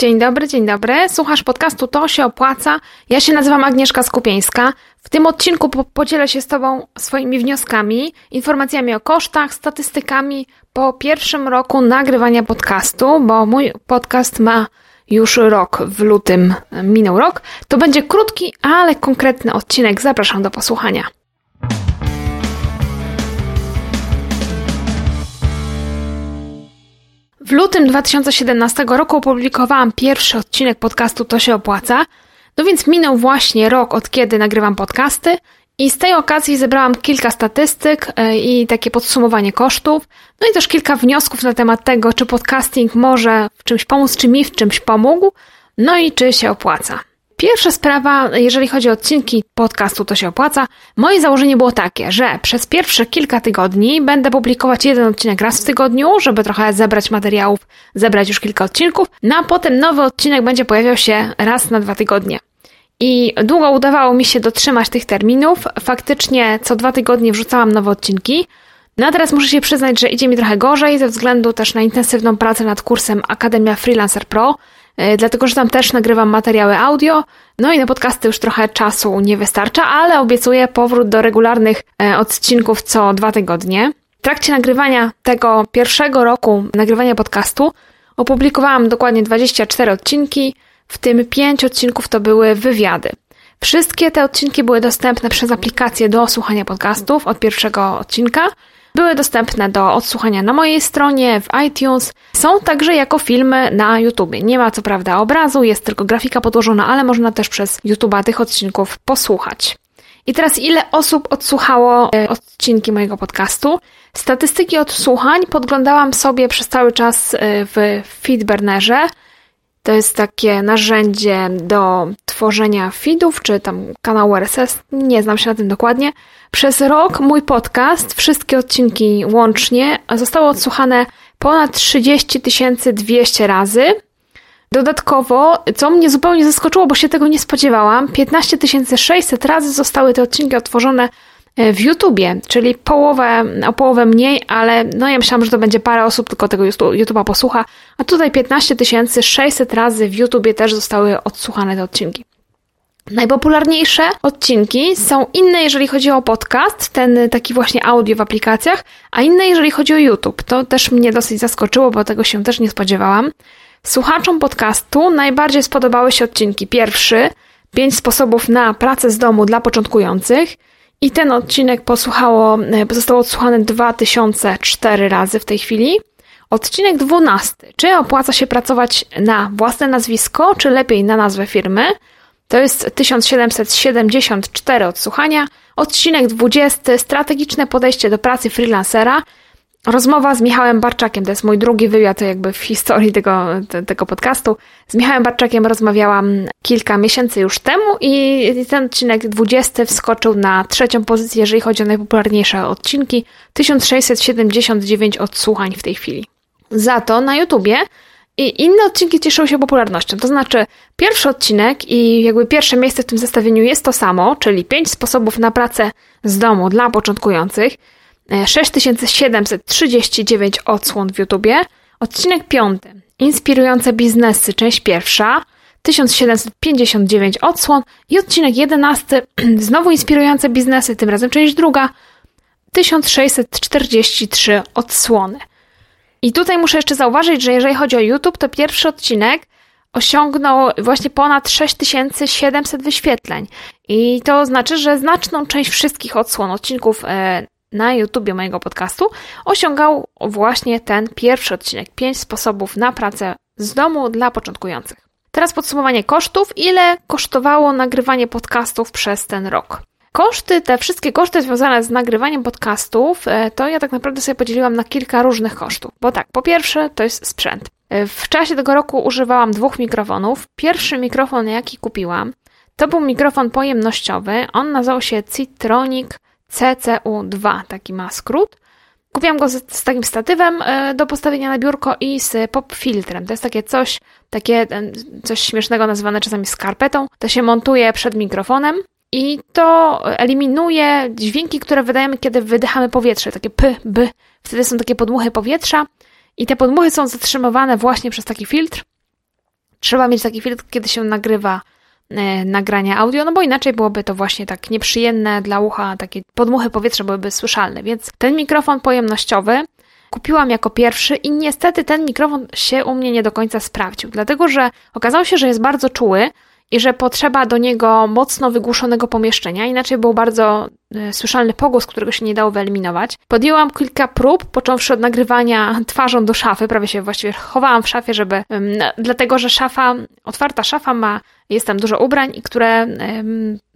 Dzień dobry, dzień dobry. Słuchasz podcastu To się opłaca. Ja się nazywam Agnieszka Skupieńska. W tym odcinku po podzielę się z Tobą swoimi wnioskami, informacjami o kosztach, statystykami po pierwszym roku nagrywania podcastu, bo mój podcast ma już rok, w lutym minął rok. To będzie krótki, ale konkretny odcinek. Zapraszam do posłuchania. W lutym 2017 roku opublikowałam pierwszy odcinek podcastu To się opłaca. No więc minął właśnie rok od kiedy nagrywam podcasty i z tej okazji zebrałam kilka statystyk e, i takie podsumowanie kosztów, no i też kilka wniosków na temat tego, czy podcasting może w czymś pomóc, czy mi w czymś pomógł, no i czy się opłaca. Pierwsza sprawa, jeżeli chodzi o odcinki podcastu, to się opłaca. Moje założenie było takie, że przez pierwsze kilka tygodni będę publikować jeden odcinek raz w tygodniu, żeby trochę zebrać materiałów, zebrać już kilka odcinków, no a potem nowy odcinek będzie pojawiał się raz na dwa tygodnie. I długo udawało mi się dotrzymać tych terminów. Faktycznie co dwa tygodnie wrzucałam nowe odcinki. No a teraz muszę się przyznać, że idzie mi trochę gorzej ze względu też na intensywną pracę nad kursem Akademia Freelancer Pro, dlatego że tam też nagrywam materiały audio, no i na podcasty już trochę czasu nie wystarcza, ale obiecuję powrót do regularnych e, odcinków co dwa tygodnie. W trakcie nagrywania tego pierwszego roku nagrywania podcastu opublikowałam dokładnie 24 odcinki, w tym 5 odcinków to były wywiady. Wszystkie te odcinki były dostępne przez aplikację do słuchania podcastów od pierwszego odcinka. Były dostępne do odsłuchania na mojej stronie, w iTunes. Są także jako filmy na YouTube. Nie ma co prawda obrazu, jest tylko grafika podłożona, ale można też przez YouTube'a tych odcinków posłuchać. I teraz ile osób odsłuchało e, odcinki mojego podcastu? Statystyki odsłuchań podglądałam sobie przez cały czas e, w Feedburnerze. To jest takie narzędzie do tworzenia feedów, czy tam kanału RSS, nie znam się na tym dokładnie. Przez rok mój podcast, wszystkie odcinki łącznie, zostały odsłuchane ponad 30 200 razy. Dodatkowo, co mnie zupełnie zaskoczyło, bo się tego nie spodziewałam, 15 600 razy zostały te odcinki otworzone E, w YouTubie, czyli połowę, o połowę mniej, ale no ja myślałam, że to będzie parę osób tylko tego YouTube'a posłucha, a tutaj 15 600 razy w YouTubie też zostały odsłuchane te odcinki. Najpopularniejsze odcinki są inne, jeżeli chodzi o podcast, ten taki właśnie audio w aplikacjach, a inne, jeżeli chodzi o YouTube. To też mnie dosyć zaskoczyło, bo tego się też nie spodziewałam. Słuchaczom podcastu najbardziej spodobały się odcinki pierwszy, 5 sposobów na pracę z domu dla początkujących, i ten odcinek posłuchało, e, został odsłuchany 2004 razy w tej chwili. Odcinek 12. Czy opłaca się pracować na własne nazwisko, czy lepiej na nazwę firmy? To jest 1774 odsłuchania. Odcinek 20. Strategiczne podejście do pracy freelancera. Rozmowa z Michałem Barczakiem, to jest mój drugi wywiad jakby w historii tego, tego podcastu. Z Michałem Barczakiem rozmawiałam kilka miesięcy już temu i ten odcinek 20 wskoczył na trzecią pozycję, jeżeli chodzi o najpopularniejsze odcinki. 1679 odsłuchań w tej chwili. Za to na YouTubie i inne odcinki cieszą się popularnością. To znaczy, pierwszy odcinek i jakby pierwsze miejsce w tym zestawieniu jest to samo, czyli 5 sposobów na pracę z domu dla początkujących. 6739 odsłon w YouTubie. Odcinek 5. Inspirujące biznesy, część pierwsza. 1759 odsłon i odcinek 11. Znowu inspirujące biznesy, tym razem część druga. 1643 odsłony. I tutaj muszę jeszcze zauważyć, że jeżeli chodzi o YouTube, to pierwszy odcinek osiągnął właśnie ponad 6700 wyświetleń. I to znaczy, że znaczną część wszystkich odsłon odcinków e, na YouTubie mojego podcastu osiągał właśnie ten pierwszy odcinek. 5 sposobów na pracę z domu dla początkujących. Teraz podsumowanie kosztów. Ile kosztowało nagrywanie podcastów przez ten rok? Koszty, te wszystkie koszty związane z nagrywaniem podcastów, e, to ja tak naprawdę sobie podzieliłam na kilka różnych kosztów. Bo tak, po pierwsze to jest sprzęt. E, w czasie tego roku używałam dwóch mikrofonów. Pierwszy mikrofon, jaki kupiłam, to był mikrofon pojemnościowy. On nazywał się Citronic CCU2, taki ma skrót. Kupiłam go z, z, takim statywem e, do postawienia na biurko i z pop filtrem. To jest takie coś, takie coś śmiesznego nazywane czasami skarpetą. To się montuje przed mikrofonem i to eliminuje dźwięki, które wydajemy, kiedy wydychamy powietrze. Takie p, b. Wtedy są takie podmuchy powietrza i te podmuchy są zatrzymywane właśnie przez taki filtr. trzeba mieć taki filtr, kiedy się nagrywa e, nagrania audio, no bo inaczej byłoby to właśnie tak nieprzyjemne dla ucha, takie podmuchy powietrza byłyby słyszalne. Więc ten mikrofon pojemnościowy kupiłam jako pierwszy i niestety ten mikrofon się u mnie nie do końca sprawdził, dlatego że okazało się, że jest bardzo czuły i że potrzeba do niego mocno wygłuszonego pomieszczenia, inaczej był bardzo e, słyszalny pogłos, którego się nie dało wyeliminować. Podjęłam kilka prób, począwszy od nagrywania twarzą do szafy, prawie się właściwie chowałam w szafie, żeby, dlatego że szafa, otwarta szafa ma, jest tam dużo ubrań, i które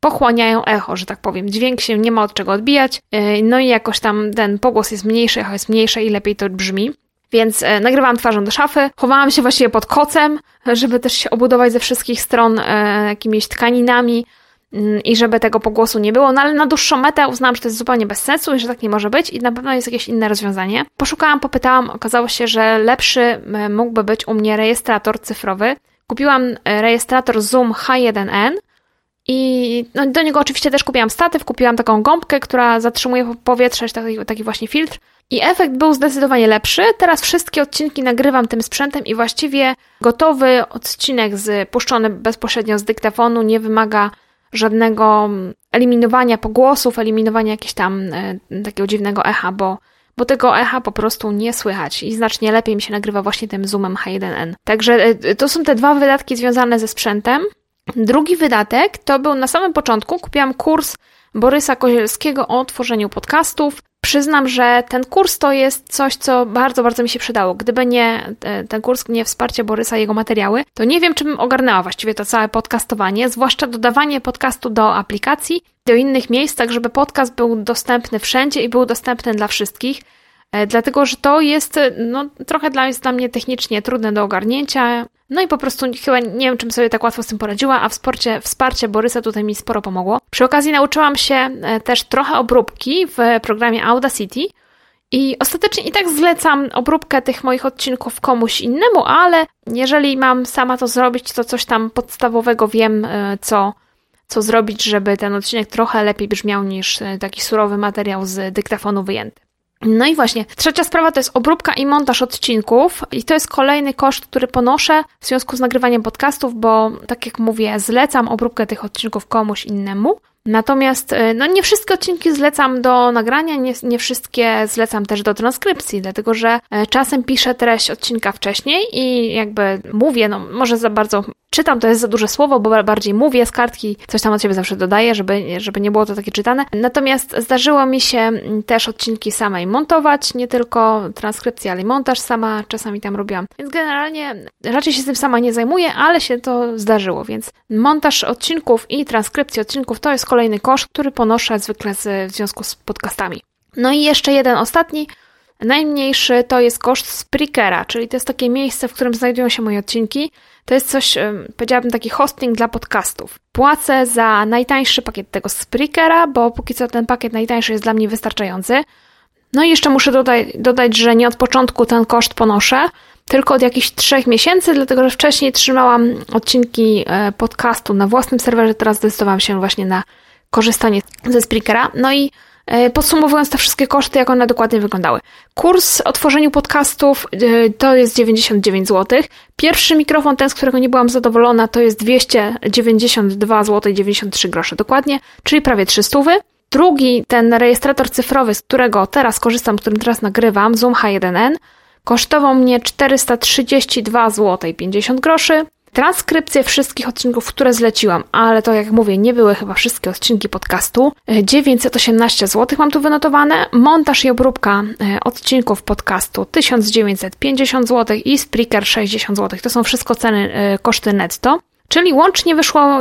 pochłaniają echo, że tak powiem. Dźwięk się nie ma od czego odbijać, e, no i jakoś tam ten pogłos jest mniejszy, echo jest mniejsze i lepiej to brzmi. Więc e, nagrywałam twarzą do szafy, chowałam się właściwie pod kocem, żeby też się obudować ze wszystkich stron e, jakimiś tkaninami mm, i żeby tego pogłosu nie było, no ale na dłuższą metę uznałam, że to jest zupełnie bez sensu i że tak nie może być i na pewno jest jakieś inne rozwiązanie. Poszukałam, popytałam, okazało się, że lepszy mógłby być u mnie rejestrator cyfrowy. Kupiłam rejestrator Zoom H1n, i no, do niego oczywiście też kupiłam statyw, kupiłam taką gąbkę, która zatrzymuje powietrze, taki, taki właśnie filtr. I efekt był zdecydowanie lepszy. Teraz wszystkie odcinki nagrywam tym sprzętem i właściwie gotowy odcinek z, puszczony bezpośrednio z dyktafonu nie wymaga żadnego eliminowania pogłosów, eliminowania jakiegoś tam e, takiego dziwnego echa, bo, bo tego echa po prostu nie słychać i znacznie lepiej mi się nagrywa właśnie tym Zoomem H1n. Także e, to są te dwa wydatki związane ze sprzętem. Drugi wydatek to był na samym początku, kupiłam kurs Borysa Kozielskiego o tworzeniu podcastów. Przyznam, że ten kurs to jest coś, co bardzo, bardzo mi się przydało. Gdyby nie e, ten kurs, nie wsparcie Borysa jego materiały, to nie wiem, czy bym ogarnęła właściwie to całe podcastowanie, zwłaszcza dodawanie podcastu do aplikacji, do innych miejsc, tak żeby podcast był dostępny wszędzie i był dostępny dla wszystkich. E, dlatego, że to jest no, trochę dla, jest dla mnie technicznie trudne do ogarnięcia. No i po prostu chyba nie wiem, czym sobie tak łatwo z tym poradziła, a w sporcie, wsparcie Borysa tutaj mi sporo pomogło. Przy okazji nauczyłam się e, też trochę obróbki w programie Audacity. I ostatecznie i tak zlecam obróbkę tych moich odcinków komuś innemu, ale jeżeli mam sama to zrobić, to coś tam podstawowego wiem, e, co, co zrobić, żeby ten odcinek trochę lepiej brzmiał niż taki surowy materiał z dyktafonu wyjęty. No i właśnie, trzecia sprawa to jest obróbka i montaż odcinków, i to jest kolejny koszt, który ponoszę w związku z nagrywaniem podcastów, bo tak jak mówię, zlecam obróbkę tych odcinków komuś innemu. Natomiast e, no, nie wszystkie odcinki zlecam do nagrania, nie, nie wszystkie zlecam też do transkrypcji, dlatego że e, czasem piszę treść odcinka wcześniej i jakby mówię, no może za bardzo czytam, to jest za duże słowo, bo bardziej mówię z kartki, coś tam od siebie zawsze dodaję, żeby, żeby nie było to takie czytane. Natomiast zdarzyło mi się też odcinki samej montować, nie tylko transkrypcję, ale i montaż sama czasami tam robiłam. Więc generalnie raczej się z tym sama nie zajmuję, ale się to zdarzyło, więc montaż odcinków i transkrypcja odcinków to jest kolejny koszt, który ponoszę zwykle z, w związku z podcastami. No i jeszcze jeden ostatni, Najmniejszy to jest koszt Spreakera, czyli to jest takie miejsce, w którym znajdują się moje odcinki. To jest coś, powiedziałabym, taki hosting dla podcastów. Płacę za najtańszy pakiet tego Spreakera, bo póki co ten pakiet najtańszy jest dla mnie wystarczający. No i jeszcze muszę dodać, dodać, że nie od początku ten koszt ponoszę, tylko od jakichś trzech miesięcy, dlatego że wcześniej trzymałam odcinki e, podcastu na własnym serwerze, teraz zdecydowałam się właśnie na korzystanie ze Spreakera. No i podsumowując te wszystkie koszty, jak one dokładnie wyglądały. Kurs o tworzeniu podcastów e, to jest 99 zł. Pierwszy mikrofon, ten z którego nie byłam zadowolona, to jest 292 zł 93 grosze dokładnie, czyli prawie 300. Drugi, ten rejestrator cyfrowy, z którego teraz korzystam, którym teraz nagrywam, Zoom H1n, kosztował mnie 432 zł 50 groszy. Transkrypcję wszystkich odcinków, które zleciłam, ale to jak mówię, nie były chyba wszystkie odcinki podcastu. 918 zł mam tu wynotowane. Montaż i obróbka e, odcinków podcastu 1950 zł i Spreaker 60 zł. To są wszystko ceny, e, koszty netto. Czyli łącznie wyszło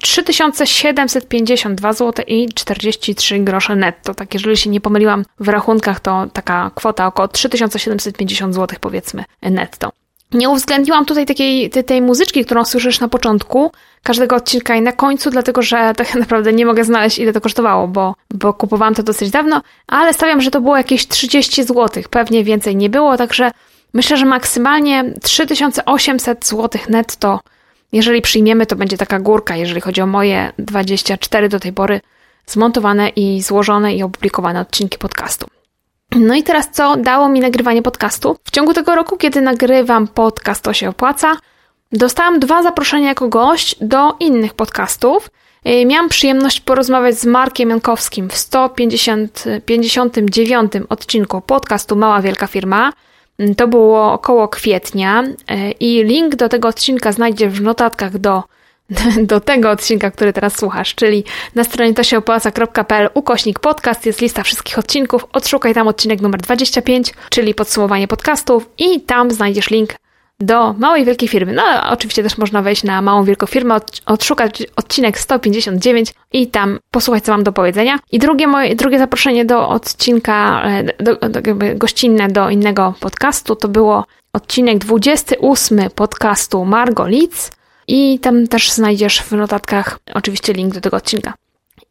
3752 zł i 43 grosze netto. Tak, jeżeli się nie pomyliłam w rachunkach, to taka kwota około 3750 zł powiedzmy netto. Nie uwzględniłam tutaj takiej tej, tej muzyczki, którą słyszysz na początku każdego odcinka i na końcu, dlatego że tak naprawdę nie mogę znaleźć, ile to kosztowało, bo, bo kupowałam to dosyć dawno, ale stawiam, że to było jakieś 30 zł. Pewnie więcej nie było, także myślę, że maksymalnie 3800 zł netto. Jeżeli przyjmiemy, to będzie taka górka, jeżeli chodzi o moje 24 do tej pory zmontowane i złożone i opublikowane odcinki podcastu. No i teraz co dało mi nagrywanie podcastu? W ciągu tego roku, kiedy nagrywam podcast, to się opłaca. dostałam dwa zaproszenia jako gość do innych podcastów. Y, miałam przyjemność porozmawiać z Markiem Jankowskim w 159 odcinku podcastu Mała Wielka Firma. Y, to było około kwietnia i link do tego odcinka znajdziesz w notatkach do do tego odcinka, który teraz słuchasz, czyli na stronie tosieopłaca.pl ukośnik podcast, jest lista wszystkich odcinków, odszukaj tam odcinek numer 25, czyli podsumowanie podcastów i tam znajdziesz link do małej wielkiej firmy. No ale oczywiście też można wejść na małą wielką firmę, od, odszukać odcinek 159 i tam posłuchać, co mam do powiedzenia. I drugie moje, drugie zaproszenie do odcinka, e, do, do, gościnne do innego podcastu to było odcinek 28 podcastu Margo i tam też znajdziesz w notatkach oczywiście link do tego odcinka.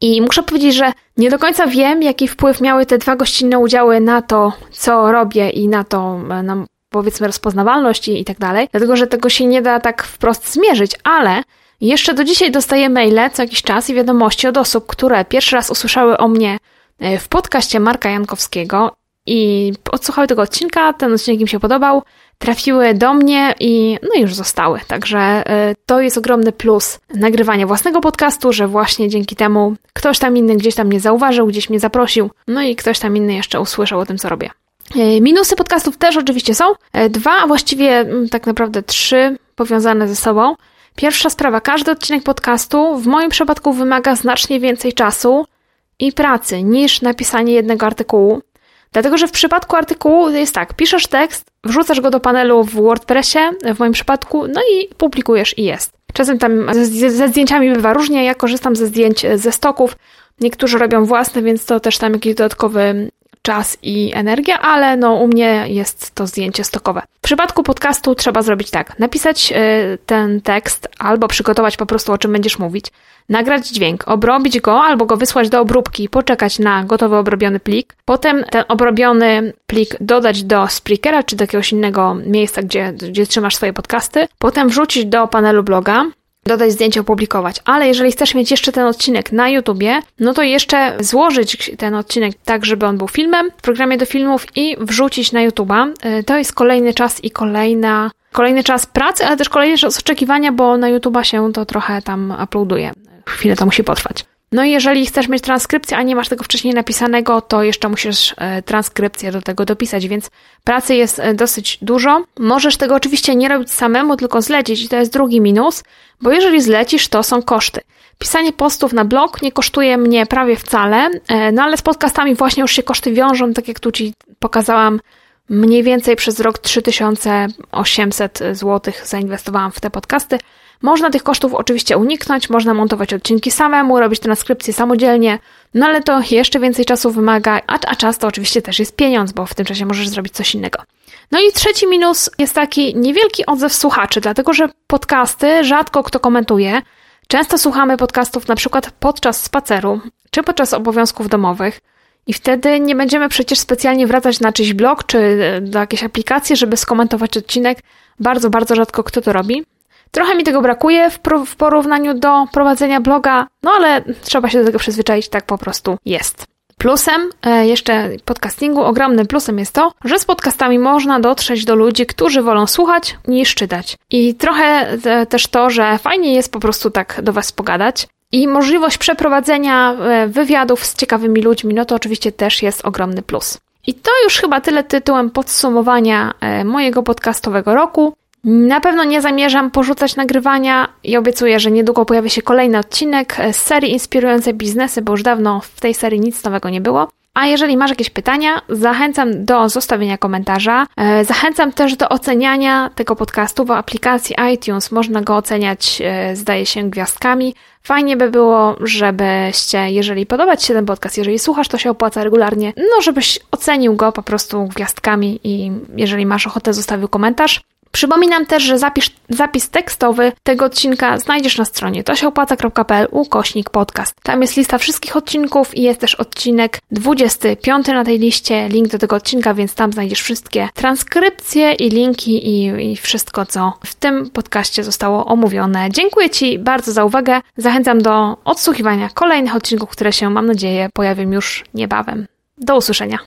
I muszę powiedzieć, że nie do końca wiem, jaki wpływ miały te dwa gościnne udziały na to, co robię i na to, na powiedzmy rozpoznawalność i, i tak dalej, dlatego że tego się nie da tak wprost zmierzyć, ale jeszcze do dzisiaj dostaję maile co jakiś czas i wiadomości od osób, które pierwszy raz usłyszały o mnie e, w podcaście Marka Jankowskiego i odsłuchały tego odcinka, ten odcinek im się podobał, trafiły do mnie i no już zostały. Także y, to jest ogromny plus nagrywania własnego podcastu, że właśnie dzięki temu ktoś tam inny gdzieś tam mnie zauważył, gdzieś mnie zaprosił, no i ktoś tam inny jeszcze usłyszał o tym, co robię. Y, minusy podcastów też oczywiście są. Y, dwa, a właściwie mm, tak naprawdę trzy powiązane ze sobą. Pierwsza sprawa, każdy odcinek podcastu w moim przypadku wymaga znacznie więcej czasu i pracy niż napisanie jednego artykułu. Dlatego, że w przypadku artykułu jest tak, piszesz tekst, wrzucasz go do panelu w WordPressie, w moim przypadku, no i publikujesz i jest. Czasem tam ze, ze zdjęciami bywa różnie, ja korzystam ze zdjęć ze stoków, niektórzy robią własne, więc to też tam jakiś dodatkowy czas i energia, ale no u mnie jest to zdjęcie stokowe. W przypadku podcastu trzeba zrobić tak, napisać y, ten tekst albo przygotować po prostu o czym będziesz mówić, nagrać dźwięk, obrobić go albo go wysłać do obróbki poczekać na gotowy obrobiony plik. Potem ten obrobiony plik dodać do Spreakera czy do jakiegoś innego miejsca, gdzie, gdzie trzymasz swoje podcasty. Potem wrzucić do panelu bloga, dodać zdjęcie, opublikować. Ale jeżeli chcesz mieć jeszcze ten odcinek na YouTubie, no to jeszcze złożyć ten odcinek tak, żeby on był filmem w programie do filmów i wrzucić na YouTuba. Y, to jest kolejny czas i kolejna kolejny czas pracy, ale też kolejny czas oczekiwania, bo na YouTuba się to trochę tam uploaduje chwilę to musi potrwać. No i jeżeli chcesz mieć transkrypcję, a nie masz tego wcześniej napisanego, to jeszcze musisz e, transkrypcję do tego dopisać, więc pracy jest e, dosyć dużo. Możesz tego oczywiście nie robić samemu, tylko zlecić i to jest drugi minus, bo jeżeli zlecisz, to są koszty. Pisanie postów na blog nie kosztuje mnie prawie wcale, e, no ale z podcastami właśnie już się koszty wiążą, tak jak tu Ci pokazałam, mniej więcej przez rok 3800 zł zainwestowałam w te podcasty, można tych kosztów oczywiście uniknąć, można montować odcinki samemu, robić transkrypcję samodzielnie, no ale to jeszcze więcej czasu wymaga, a, a czas to oczywiście też jest pieniądz, bo w tym czasie możesz zrobić coś innego. No i trzeci minus jest taki niewielki odzew słuchaczy, dlatego że podcasty rzadko kto komentuje. Często słuchamy podcastów na przykład podczas spaceru czy podczas obowiązków domowych. I wtedy nie będziemy przecież specjalnie wracać na czyjś blog czy do jakiejś aplikacji, żeby skomentować odcinek. Bardzo, bardzo rzadko kto to robi. Trochę mi tego brakuje w, w porównaniu do prowadzenia bloga, no ale trzeba się do tego przyzwyczaić, tak po prostu jest. Plusem e, jeszcze podcastingu, ogromnym plusem jest to, że z podcastami można dotrzeć do ludzi, którzy wolą słuchać niż czytać. I trochę e, też to, że fajnie jest po prostu tak do Was pogadać. I możliwość przeprowadzenia e, wywiadów z ciekawymi ludźmi, no to oczywiście też jest ogromny plus. I to już chyba tyle tytułem podsumowania mojego podcastowego roku. Na pewno nie zamierzam porzucać nagrywania i obiecuję, że niedługo pojawi się kolejny odcinek z serii Inspirujące Biznesy, bo już dawno w tej serii nic nowego nie było. A jeżeli masz jakieś pytania, zachęcam do zostawienia komentarza. E, zachęcam też do oceniania tego podcastu w aplikacji iTunes. Można go oceniać, e, zdaje się, gwiazdkami. Fajnie by było, żebyście, jeżeli podoba Ci się ten podcast, jeżeli słuchasz, to się opłaca regularnie, no żebyś ocenił go po prostu gwiazdkami i jeżeli masz ochotę, zostawił komentarz. Przypominam też, że zapis, zapis tekstowy tego odcinka znajdziesz na stronie tosiopłaca.pl ukośnik podcast. Tam jest lista wszystkich odcinków i jest też odcinek 25 na tej liście, link do tego odcinka, więc tam znajdziesz wszystkie transkrypcje i linki i, i wszystko, co w tym podcaście zostało omówione. Dziękuję Ci bardzo za uwagę. Zachęcam do odsłuchiwania kolejnych odcinków, które się, mam nadzieję, pojawią już niebawem. Do usłyszenia.